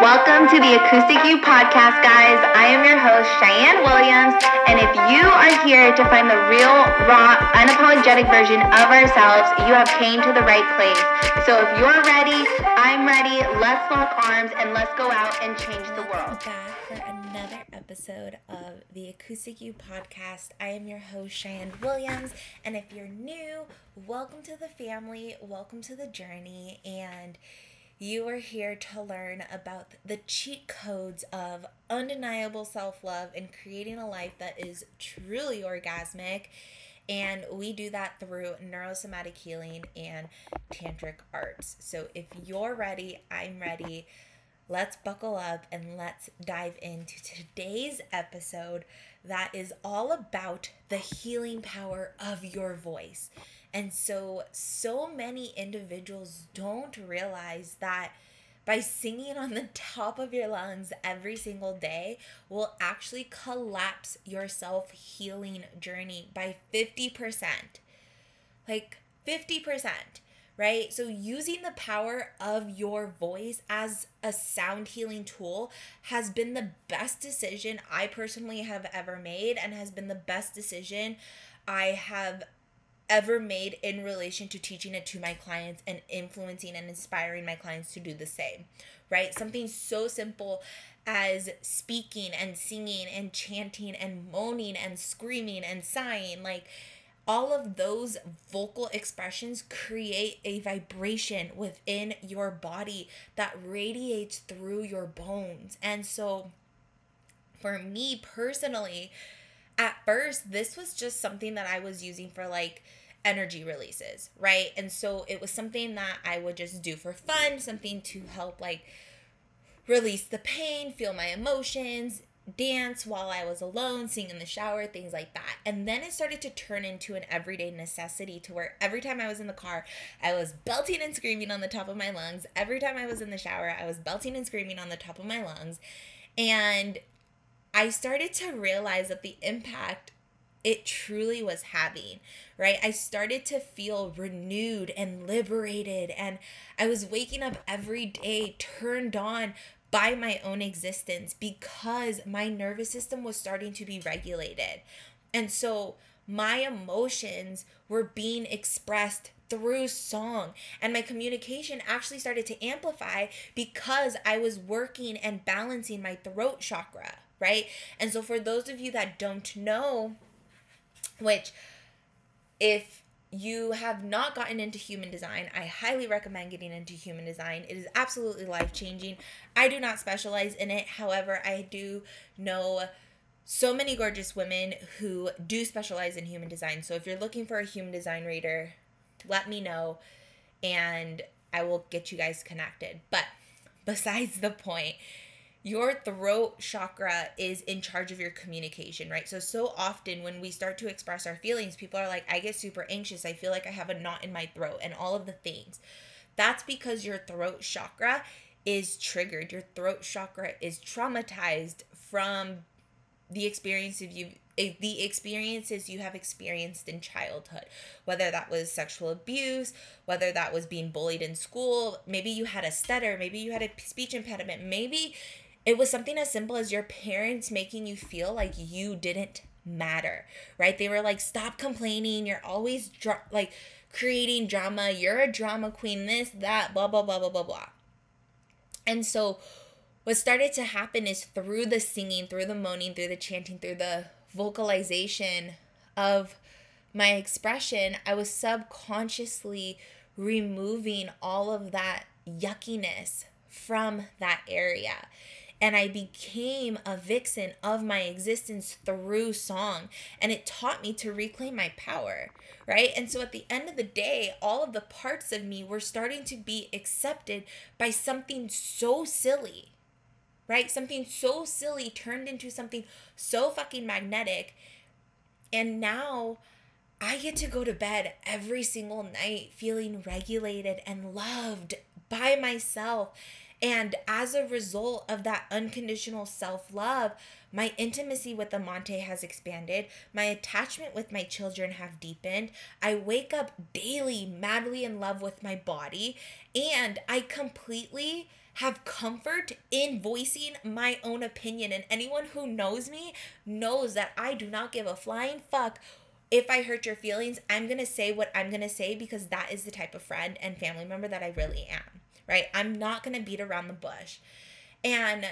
Welcome to the Acoustic You podcast, guys. I am your host, Cheyenne Williams, and if you are here to find the real, raw, unapologetic version of ourselves, you have came to the right place. So if you're ready, I'm ready. Let's lock arms and let's go out and change the world. Back for another episode of the Acoustic You podcast. I am your host, Cheyenne Williams, and if you're new, welcome to the family, welcome to the journey, and you are here to learn about the cheat codes of undeniable self love and creating a life that is truly orgasmic. And we do that through neurosomatic healing and tantric arts. So if you're ready, I'm ready. Let's buckle up and let's dive into today's episode that is all about the healing power of your voice. And so, so many individuals don't realize that by singing on the top of your lungs every single day will actually collapse your self healing journey by 50%. Like 50%, right? So, using the power of your voice as a sound healing tool has been the best decision I personally have ever made and has been the best decision I have ever made in relation to teaching it to my clients and influencing and inspiring my clients to do the same, right? Something so simple as speaking and singing and chanting and moaning and screaming and sighing. Like, all of those vocal expressions create a vibration within your body that radiates through your bones. And so, for me personally, at first, this was just something that I was using for like energy releases, right? And so it was something that I would just do for fun, something to help like release the pain, feel my emotions, dance while I was alone, sing in the shower, things like that. And then it started to turn into an everyday necessity to where every time I was in the car, I was belting and screaming on the top of my lungs. Every time I was in the shower, I was belting and screaming on the top of my lungs. And I started to realize that the impact it truly was having, right? I started to feel renewed and liberated, and I was waking up every day turned on by my own existence because my nervous system was starting to be regulated. And so my emotions were being expressed through song and my communication actually started to amplify because I was working and balancing my throat chakra, right? And so for those of you that don't know, which if you have not gotten into human design, I highly recommend getting into human design. It is absolutely life changing. I do not specialize in it. However, I do know so many gorgeous women who do specialize in human design. So if you're looking for a human design reader, let me know and I will get you guys connected. But besides the point, your throat chakra is in charge of your communication, right? So, so often when we start to express our feelings, people are like, I get super anxious. I feel like I have a knot in my throat, and all of the things. That's because your throat chakra is triggered. Your throat chakra is traumatized from the experiences you eh, the experiences you have experienced in childhood whether that was sexual abuse whether that was being bullied in school maybe you had a stutter maybe you had a speech impediment maybe it was something as simple as your parents making you feel like you didn't matter, right? They were like, stop complaining. You're always dra- like creating drama. You're a drama queen, this, that, blah, blah, blah, blah, blah, blah. And so, what started to happen is through the singing, through the moaning, through the chanting, through the vocalization of my expression, I was subconsciously removing all of that yuckiness from that area and I became a vixen of my existence through song. And it taught me to reclaim my power, right? And so at the end of the day, all of the parts of me were starting to be accepted by something so silly, right? Something so silly turned into something so fucking magnetic. And now I get to go to bed every single night feeling regulated and loved by myself and as a result of that unconditional self love, my intimacy with Amante has expanded. My attachment with my children have deepened. I wake up daily madly in love with my body. And I completely have comfort in voicing my own opinion. And anyone who knows me knows that I do not give a flying fuck if I hurt your feelings. I'm going to say what I'm going to say because that is the type of friend and family member that I really am, right? I'm not going to beat around the bush. And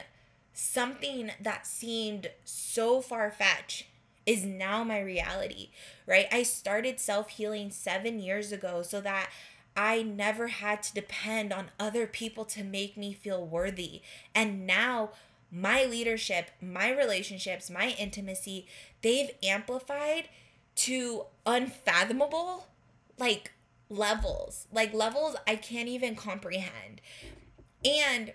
something that seemed so far fetched is now my reality, right? I started self healing seven years ago so that I never had to depend on other people to make me feel worthy. And now my leadership, my relationships, my intimacy, they've amplified to unfathomable like levels, like levels I can't even comprehend. And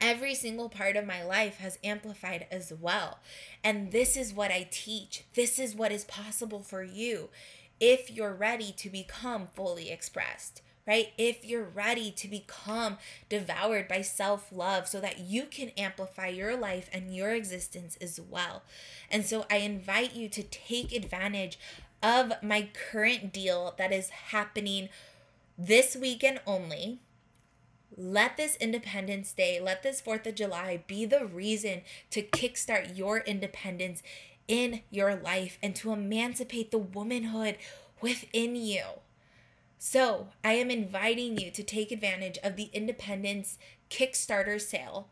every single part of my life has amplified as well. And this is what I teach. This is what is possible for you if you're ready to become fully expressed, right? If you're ready to become devoured by self love so that you can amplify your life and your existence as well. And so I invite you to take advantage of my current deal that is happening this weekend only let this Independence Day, let this 4th of July be the reason to kickstart your independence in your life and to emancipate the womanhood within you. So, I am inviting you to take advantage of the Independence Kickstarter sale.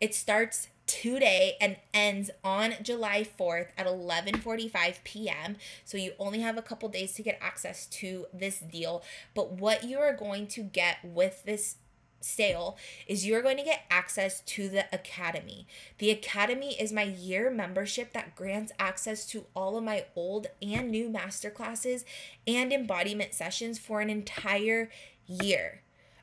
It starts today and ends on July 4th at 11:45 p.m. So you only have a couple days to get access to this deal, but what you are going to get with this sale is you're going to get access to the academy. The academy is my year membership that grants access to all of my old and new masterclasses and embodiment sessions for an entire year.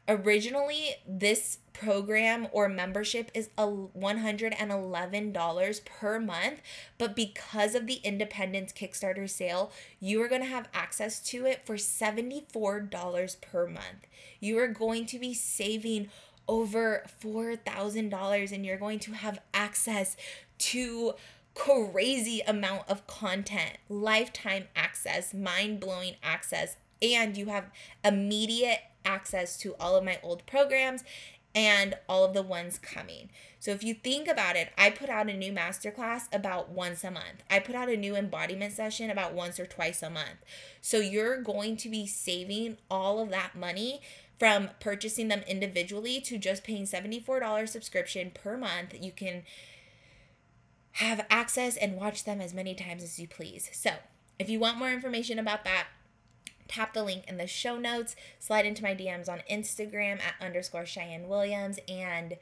Originally, this program or membership is a $111 per month, but because of the Independence Kickstarter sale, you are going to have access to it for $74 per month. You are going to be saving over $4,000 and you're going to have access to crazy amount of content, lifetime access, mind-blowing access, and you have immediate access to all of my old programs and all of the ones coming. So if you think about it, I put out a new masterclass about once a month. I put out a new embodiment session about once or twice a month. So you're going to be saving all of that money from purchasing them individually to just paying $74 subscription per month. You can have access and watch them as many times as you please. So, if you want more information about that, tap the link in the show notes, slide into my DMs on Instagram at underscore Cheyenne Williams, and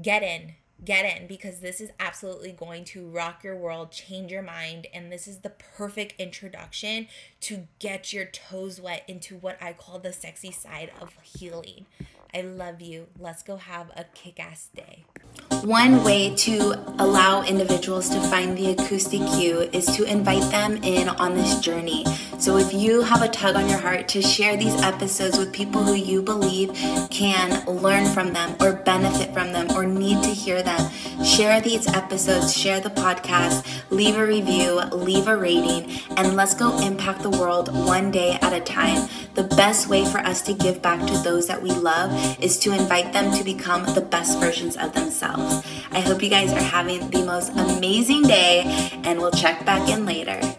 get in. Get in because this is absolutely going to rock your world, change your mind, and this is the perfect introduction to get your toes wet into what I call the sexy side of healing. I love you. Let's go have a kick ass day. One way to allow individuals to find the Acoustic You is to invite them in on this journey. So if you have a tug on your heart to share these episodes with people who you believe can learn from them or benefit from them or need to hear them, share these episodes, share the podcast, leave a review, leave a rating, and let's go impact the world one day at a time. The best way for us to give back to those that we love is to invite them to become the best versions of themselves. I hope you guys are having the most amazing day, and we'll check back in later.